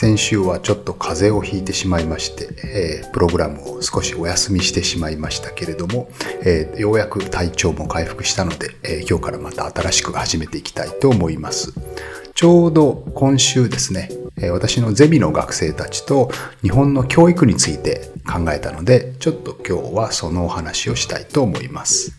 先週はちょっと風邪をひいてしまいまして、えー、プログラムを少しお休みしてしまいましたけれども、えー、ようやく体調も回復したので、えー、今日からまた新しく始めていきたいと思います。ちょうど今週ですね、私のゼミの学生たちと日本の教育について考えたので、ちょっと今日はそのお話をしたいと思います。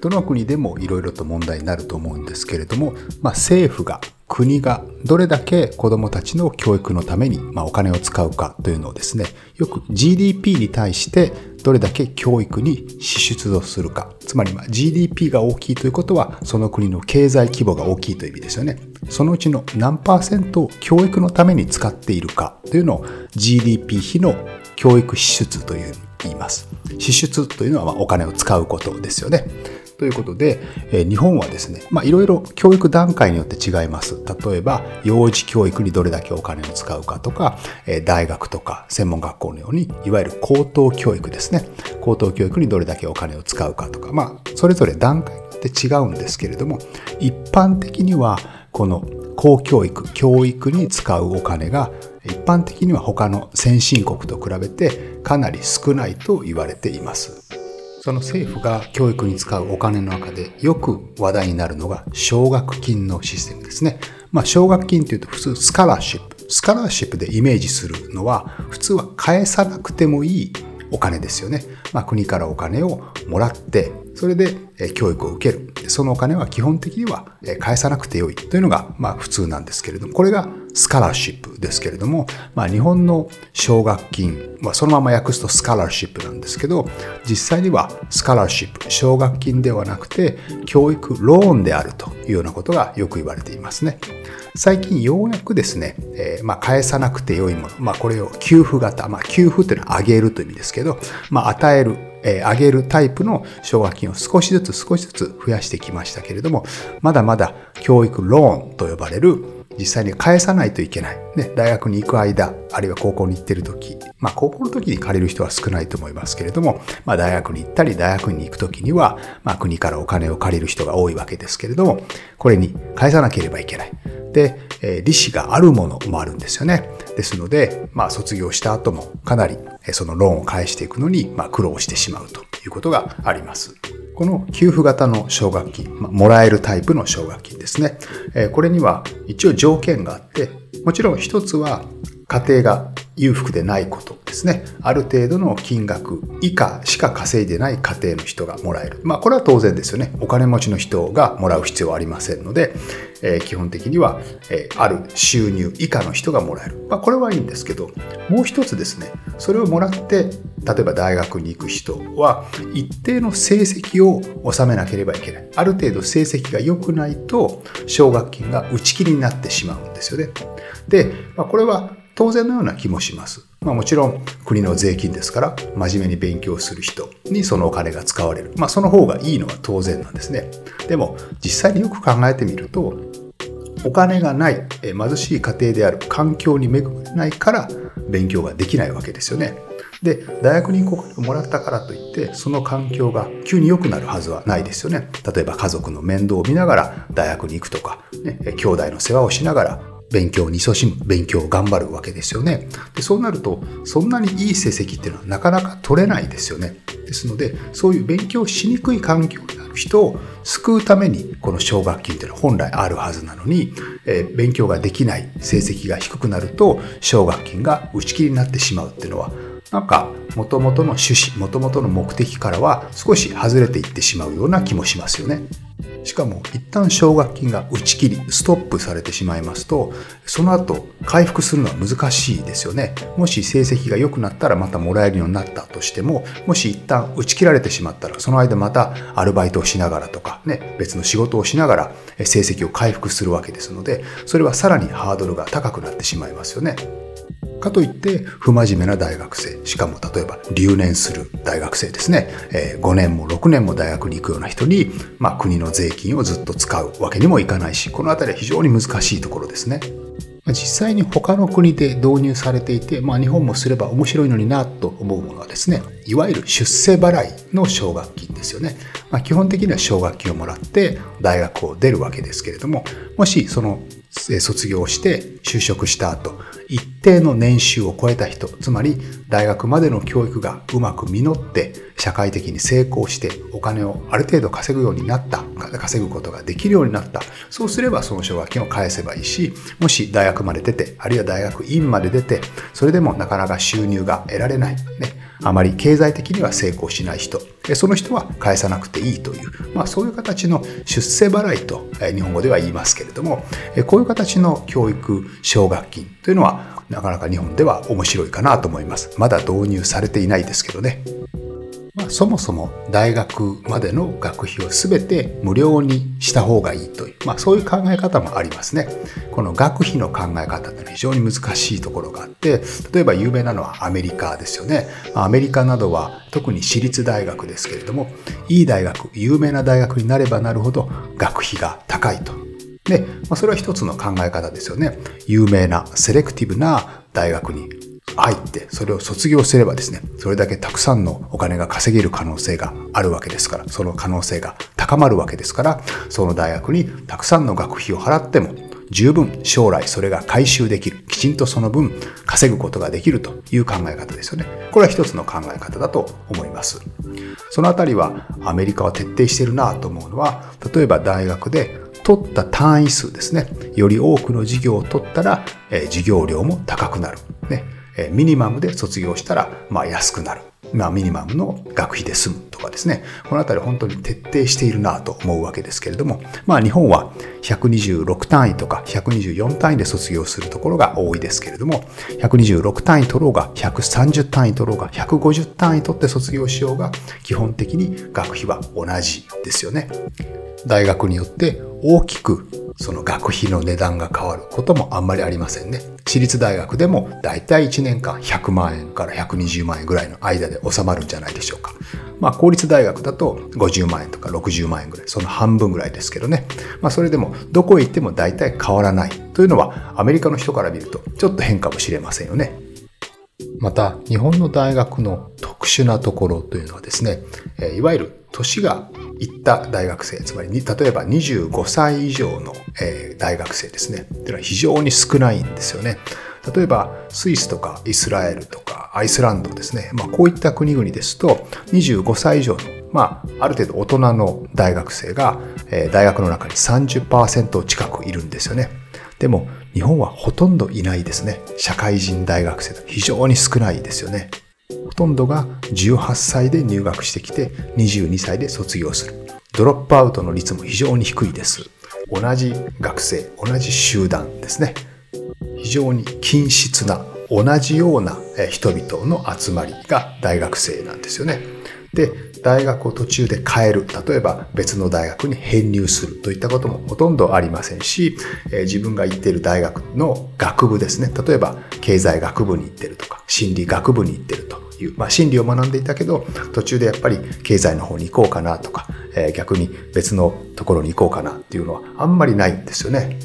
どの国でもいろいろと問題になると思うんですけれども、まあ、政府が国がどれだけ子供たちの教育のために、まあ、お金を使うかというのをですね、よく GDP に対してどれだけ教育に支出をするか。つまり、まあ、GDP が大きいということは、その国の経済規模が大きいという意味ですよね。そのうちの何パーセントを教育のために使っているかというのを GDP 比の教育支出という言います。支出というのはまお金を使うことですよね。ということで、え日本はですね、まあ、いろいろ教育段階によって違います。例えば、幼児教育にどれだけお金を使うかとか、え大学とか専門学校のように、いわゆる高等教育ですね。高等教育にどれだけお金を使うかとか、まあ、それぞれ段階によって違うんですけれども、一般的には、この公教育、教育に使うお金が一般的には他の先進国と比べてかなり少ないと言われています。その政府が教育に使うお金の中でよく話題になるのが奨学金のシステムですね。まあ奨学金というと普通スカラーシップ。スカラーシップでイメージするのは普通は返さなくてもいいお金ですよね。まあ国からお金をもらってそれで教育を受ける。そのお金は基本的には返さなくてよいというのがまあ普通なんですけれども、これがスカラーシップですけれども、まあ日本の奨学金、まあそのまま訳すとスカラーシップなんですけど、実際にはスカラーシップ、奨学金ではなくて教育ローンであるというようなことがよく言われていますね。最近ようやくですね、えー、まあ返さなくてよいもの、まあこれを給付型、まあ給付というのはあげるという意味ですけど、まあ与える、えー、上げるタイプの奨学金を少しずつ少しずつ増やしてきましたけれども、まだまだ教育ローンと呼ばれる実際に返さないといけない。ね、大学に行く間、あるいは高校に行ってる時、まあ高校の時に借りる人は少ないと思いますけれども、まあ大学に行ったり大学に行く時には、まあ国からお金を借りる人が多いわけですけれども、これに返さなければいけない。で、え利子があるものもあるんですよね。ですので、まあ卒業した後もかなりそのローンを返していくのに、まあ苦労してしまうということがあります。この給付型の奨学金、まもらえるタイプの奨学金ですね。えこれには一応条件があって、もちろん一つは家庭が裕福でないことですね。ある程度の金額以下しか稼いでない家庭の人がもらえる。まあこれは当然ですよね。お金持ちの人がもらう必要はありませんので、えー、基本的には、えー、ある収入以下の人がもらえる。まあこれはいいんですけど、もう一つですね、それをもらって例えば大学に行く人は一定の成績を収めなければいけない。ある程度成績が良くないと奨学金が打ち切りになってしまうんですよね。で、まあ、これは当然のような気もします。まあもちろん国の税金ですから真面目に勉強する人にそのお金が使われる。まあその方がいいのは当然なんですね。でも実際によく考えてみるとお金がない、貧しい家庭である環境に恵まれないから勉強ができないわけですよね。で、大学に行こうもらったからといって、その環境が急に良くなるはずはないですよね。例えば家族の面倒を見ながら大学に行くとか、ね、兄弟の世話をしながら勉強に勤しむ、勉強を頑張るわけですよね。でそうなると、そんなにいい成績っていうのはなかなか取れないですよね。ですので、そういう勉強しにくい環境にある人を救うために、この奨学金っていうのは本来あるはずなのに、えー、勉強ができない、成績が低くなると、奨学金が打ち切りになってしまうっていうのは、なんか元々の趣旨、元々の目的からは少し外れていってしまうような気もしますよね。しかも一旦奨学金が打ち切り、ストップされてしまいますと、その後回復するのは難しいですよね。もし成績が良くなったらまたもらえるようになったとしても、もし一旦打ち切られてしまったら、その間またアルバイトをしながらとかね、別の仕事をしながら成績を回復するわけですので、それはさらにハードルが高くなってしまいますよね。かといって不真面目な大学生。しかも例えば留年する大学生ですね、えー、5年も6年も大学に行くような人に、まあ、国の税金をずっと使うわけにもいかないしこの辺りは非常に難しいところですね。実際に他の国で導入されていて、まあ、日本もすれば面白いのになと思うものはですねいわゆる出世払いの奨学金ですよね、まあ、基本的には奨学金をもらって大学を出るわけですけれどももしその卒業して就職した後、一定の年収を超えた人、つまり大学までの教育がうまく実って社会的に成功してお金をある程度稼ぐようになった、稼ぐことができるようになった。そうすればその奨学金を返せばいいし、もし大学まで出て、あるいは大学院まで出て、それでもなかなか収入が得られない。ねあまり経済的には成功しない人、その人は返さなくていいという、まあ、そういう形の出世払いと日本語では言いますけれども、こういう形の教育奨学金というのはなかなか日本では面白いかなと思います。まだ導入されていないですけどね。まあ、そもそも大学までの学費を全て無料にした方がいいという、まあ、そういう考え方もありますね。この学費の考え方って非常に難しいところがあって、例えば有名なのはアメリカですよね。アメリカなどは特に私立大学ですけれども、いい大学、有名な大学になればなるほど学費が高いと。で、まあ、それは一つの考え方ですよね。有名なセレクティブな大学に入ってそれを卒業すればですねそれだけたくさんのお金が稼げる可能性があるわけですからその可能性が高まるわけですからその大学にたくさんの学費を払っても十分将来それが回収できるきちんとその分稼ぐことができるという考え方ですよね。これは一つの考え方だと思います。そのあたりはアメリカは徹底してるなと思うのは例えば大学で取った単位数ですね。より多くの授業を取ったら、えー、授業料も高くなる。ね。ミニマムで卒業したら、まあ安くなる。まあミニマムの学費で済むとかですね。このあたり本当に徹底しているなと思うわけですけれども、まあ日本は126単位とか124単位で卒業するところが多いですけれども、126単位取ろうが、130単位取ろうが、150単位取って卒業しようが、基本的に学費は同じですよね。大学によって大きくその学費の値段が変わることもあんまりありませんね。私立大学でもだいたい1年間100万円から120万円ぐらいの間で収まるんじゃないでしょうか。まあ公立大学だと50万円とか60万円ぐらい、その半分ぐらいですけどね。まあそれでもどこへ行ってもだいたい変わらないというのはアメリカの人から見るとちょっと変かもしれませんよね。また日本の大学の特殊なところというのはですね、いわゆる年がいった大学生、つまり例えば25歳以上の大学生ですね、というのは非常に少ないんですよね。例えばスイスとかイスラエルとかアイスランドですね、まあ、こういった国々ですと25歳以上の、まあ、ある程度大人の大学生が、え大学の中に30%近くいるんですよね。でも日本はほとんどいないですね。社会人大学生と非常に少ないですよね。ほとんどが18歳で入学してきて22歳で卒業する。ドロップアウトの率も非常に低いです。同じ学生、同じ集団ですね。非常に均質な同じような人々の集まりが大学生なんですよね。で、大学を途中で変える。例えば別の大学に編入するといったこともほとんどありませんし、え自分が行っている大学の学部ですね。例えば経済学部に行ってるとか、心理学部に行ってるという、まあ心理を学んでいたけど、途中でやっぱり経済の方に行こうかなとかえ、逆に別のところに行こうかなっていうのはあんまりないんですよね。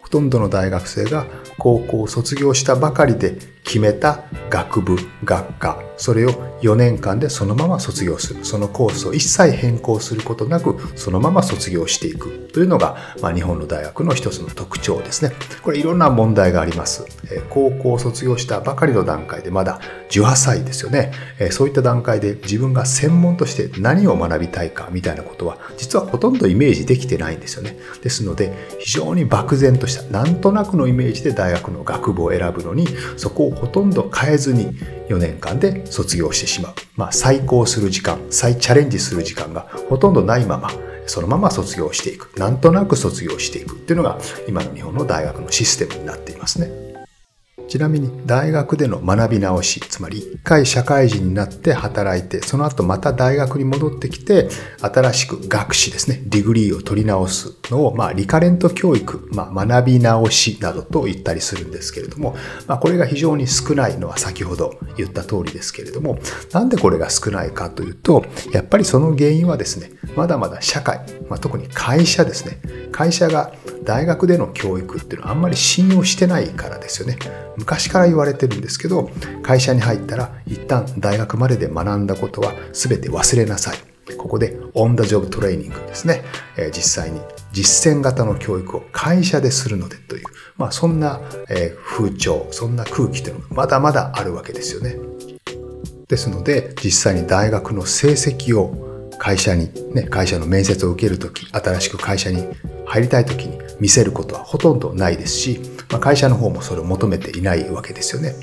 ほとんどの大学生が高校を卒業したばかりで決めた学部、学科、それを4年間でそのまま卒業する。そのコースを一切変更することなく、そのまま卒業していくというのが、まあ、日本の大学の一つの特徴ですね。これいろんな問題があります。え高校を卒業したばかりの段階でまだ18歳ですよね。えそういった段階で自分が専門として何を学びたいかみたいなことは、実はほとんどイメージできてないんですよね。ですので、非常に漠然とした、なんとなくのイメージで大学の学部を選ぶのに、そこをほとんど変えずに4年間で卒業してしまう。まあ、再考する時間、再チャレンジする時間がほとんどないまま、そのまま卒業していく。なんとなく卒業していくっていうのが今の日本の大学のシステムになっていますね。ちなみに大学での学び直し、つまり一回社会人になって働いて、その後また大学に戻ってきて、新しく学士ですね、 degree を取り直すのを、まあ、リカレント教育、まあ、学び直しなどと言ったりするんですけれども、まあ、これが非常に少ないのは先ほど言った通りですけれども、なんでこれが少ないかというと、やっぱりその原因はですね、まだまだ社会、まあ、特に会社ですね、会社が大学での教育っていうのはあんまり信用してないからですよね。昔から言われてるんですけど、会社に入ったら一旦大学までで学んだことは全て忘れなさい。ここでオンダジョブトレーニングですね。え、実際に実践型の教育を会社でするのでという、まあそんな、え、風潮、そんな空気というのがまだまだあるわけですよね。ですので、実際に大学の成績を会社に、ね、会社の面接を受けるとき、新しく会社に入りたいときに見せることはほとんどないですし、まあ、会社の方もそれを求めていないわけですよね。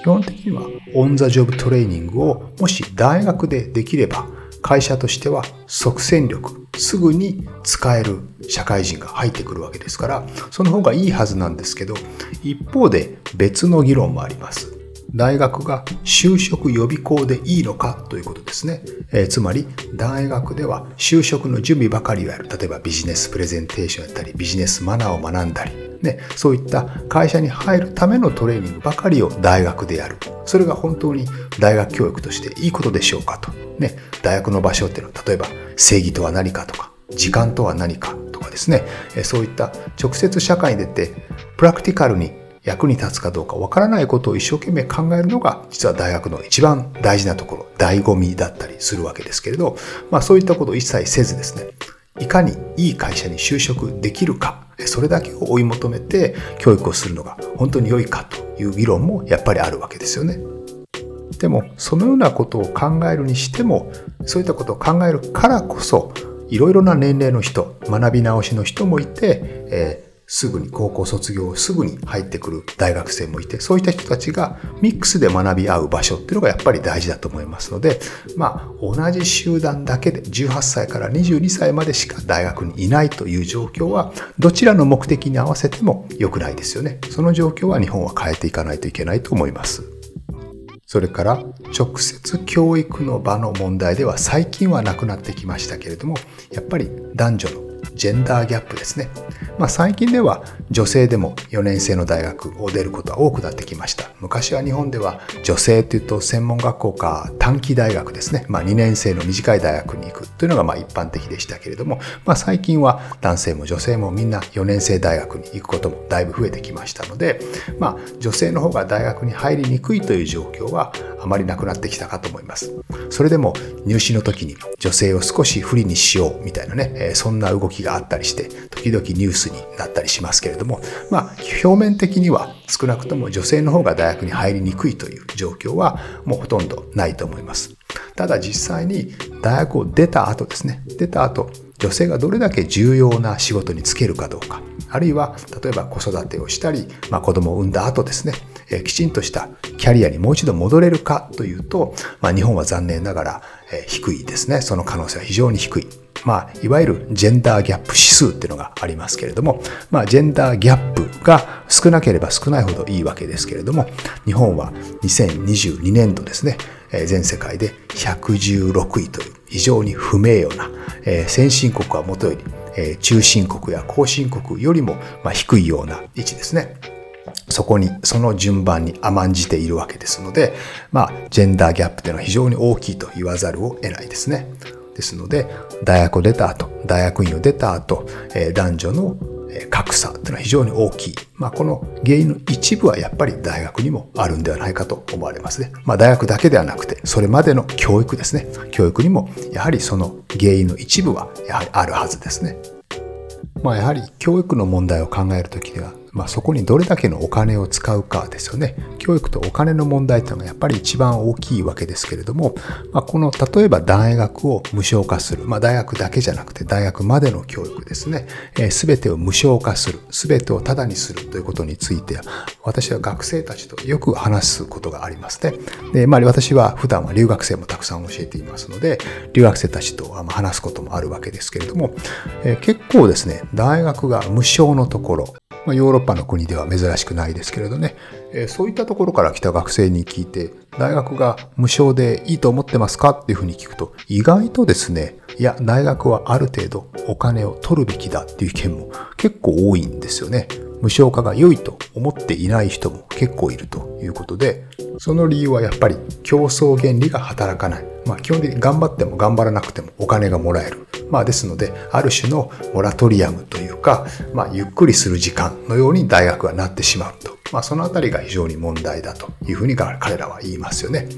基本的にはオンザジョブトレーニングをもし大学でできれば会社としては即戦力すぐに使える社会人が入ってくるわけですからその方がいいはずなんですけど一方で別の議論もあります。大学が就職予備校でいいのかということですね。えー、つまり、大学では就職の準備ばかりをやる。例えばビジネスプレゼンテーションやったり、ビジネスマナーを学んだり、ね、そういった会社に入るためのトレーニングばかりを大学でやる。それが本当に大学教育としていいことでしょうかと。ね、大学の場所っていうのは、例えば正義とは何かとか、時間とは何かとかですね、そういった直接社会に出て、プラクティカルに役に立つかどうかわからないことを一生懸命考えるのが実は大学の一番大事なところ、醍醐味だったりするわけですけれど、まあそういったことを一切せずですね、いかにいい会社に就職できるか、それだけを追い求めて教育をするのが本当に良いかという議論もやっぱりあるわけですよね。でも、そのようなことを考えるにしても、そういったことを考えるからこそ、いろいろな年齢の人、学び直しの人もいて、えすぐに高校卒業すぐに入ってくる大学生もいて、そういった人たちがミックスで学び合う場所っていうのがやっぱり大事だと思いますので、まあ、同じ集団だけで18歳から22歳までしか大学にいないという状況は、どちらの目的に合わせても良くないですよね。その状況は日本は変えていかないといけないと思います。それから直接教育の場の問題では最近はなくなってきましたけれども、やっぱり男女のジェンダーギャップですね。まあ、最近では女性でも4年生の大学を出ることは多くなってきました。昔は日本では女性というと専門学校か短期大学ですね。まあ、2年生の短い大学に行くというのがまあ一般的でしたけれども、まあ、最近は男性も女性もみんな4年生大学に行くこともだいぶ増えてきましたので、まあ、女性の方が大学に入りにくいという状況はあまりなくなってきたかと思います。それでも入試の時に女性を少し不利にしようみたいなね、そんな動きがあったりして、時々ニュースになったりしますけれども、まあ、表面的には少なくとも女性の方が大学に入りにくいという状況はもうほとんどないと思います。ただ実際に大学を出た後ですね、出た後、女性がどれだけ重要な仕事に就けるかどうか、あるいは例えば子育てをしたり、まあ、子供を産んだ後ですね、えきちんとしたキャリアにもう一度戻れるかというと、まあ、日本は残念ながら、え低いですね。その可能性は非常に低い。まあ、いわゆるジェンダーギャップ指数っていうのがありますけれども、まあ、ジェンダーギャップが少なければ少ないほどいいわけですけれども、日本は2022年度ですね、全世界で116位という非常に不名誉な、先進国はもとより、中進国や後進国よりも低いような位置ですね。そこに、その順番に甘んじているわけですので、まあ、ジェンダーギャップというのは非常に大きいと言わざるを得ないですね。ですので、大学を出た後、大学院を出た後、え男女の格差というのは非常に大きい。まあ、この原因の一部はやっぱり大学にもあるんではないかと思われますね。まあ、大学だけではなくて、それまでの教育ですね。教育にもやはりその原因の一部はやはりあるはずですね。まあ、やはり教育の問題を考えるときには、まあ、そこにどれだけのお金を使うかですよね。教育とお金の問題というのがやっぱり一番大きいわけですけれども、まあ、この例えば大学を無償化する、まあ、大学だけじゃなくて大学までの教育ですね、す、べ、てを無償化する、すべてをタダにするということについて、私は学生たちとよく話すことがありますね。で、まあ、私は普段は留学生もたくさん教えていますので、留学生たちと話すこともあるわけですけれども、えー、結構ですね、大学が無償のところ、まあ、ヨーロッパの国では珍しくないですけれどね、え、そういったところから来た学生に聞いて、大学が無償でいいと思ってますかっていうふうに聞くと、意外とですね、いや、大学はある程度お金を取るべきだっていう意見も結構多いんですよね。無償化が良いと思っていない人も結構いるということで、その理由はやっぱり競争原理が働かない。まあ基本的に頑張っても頑張らなくてもお金がもらえる。まあですので、ある種のモラトリアムというか、まあゆっくりする時間のように大学はなってしまうと。まあそのあたりが非常に問題だというふうに彼らは言いますよね。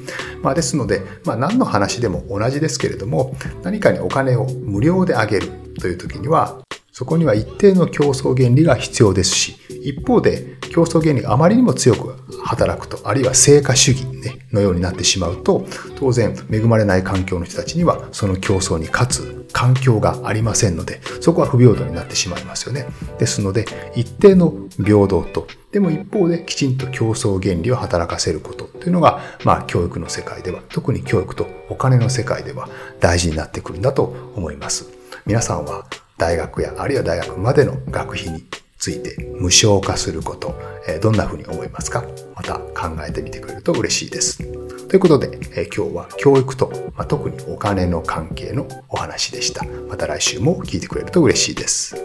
まあですので、まあ何の話でも同じですけれども、何かにお金を無料であげるという時には、そこには一定の競争原理が必要ですし、一方で競争原理があまりにも強く働くと、あるいは成果主義、ね、のようになってしまうと、当然恵まれない環境の人たちにはその競争に勝つ環境がありませんので、そこは不平等になってしまいますよね。ですので、一定の平等と、でも一方できちんと競争原理を働かせることというのが、まあ教育の世界では、特に教育とお金の世界では大事になってくるんだと思います。皆さんは大学やあるいは大学までの学費について無償化すること、えどんなふうに思いますか？また考えてみてくれると嬉しいです。ということで、え今日は教育と、まあ、特にお金の関係のお話でした。また来週も聞いてくれると嬉しいです。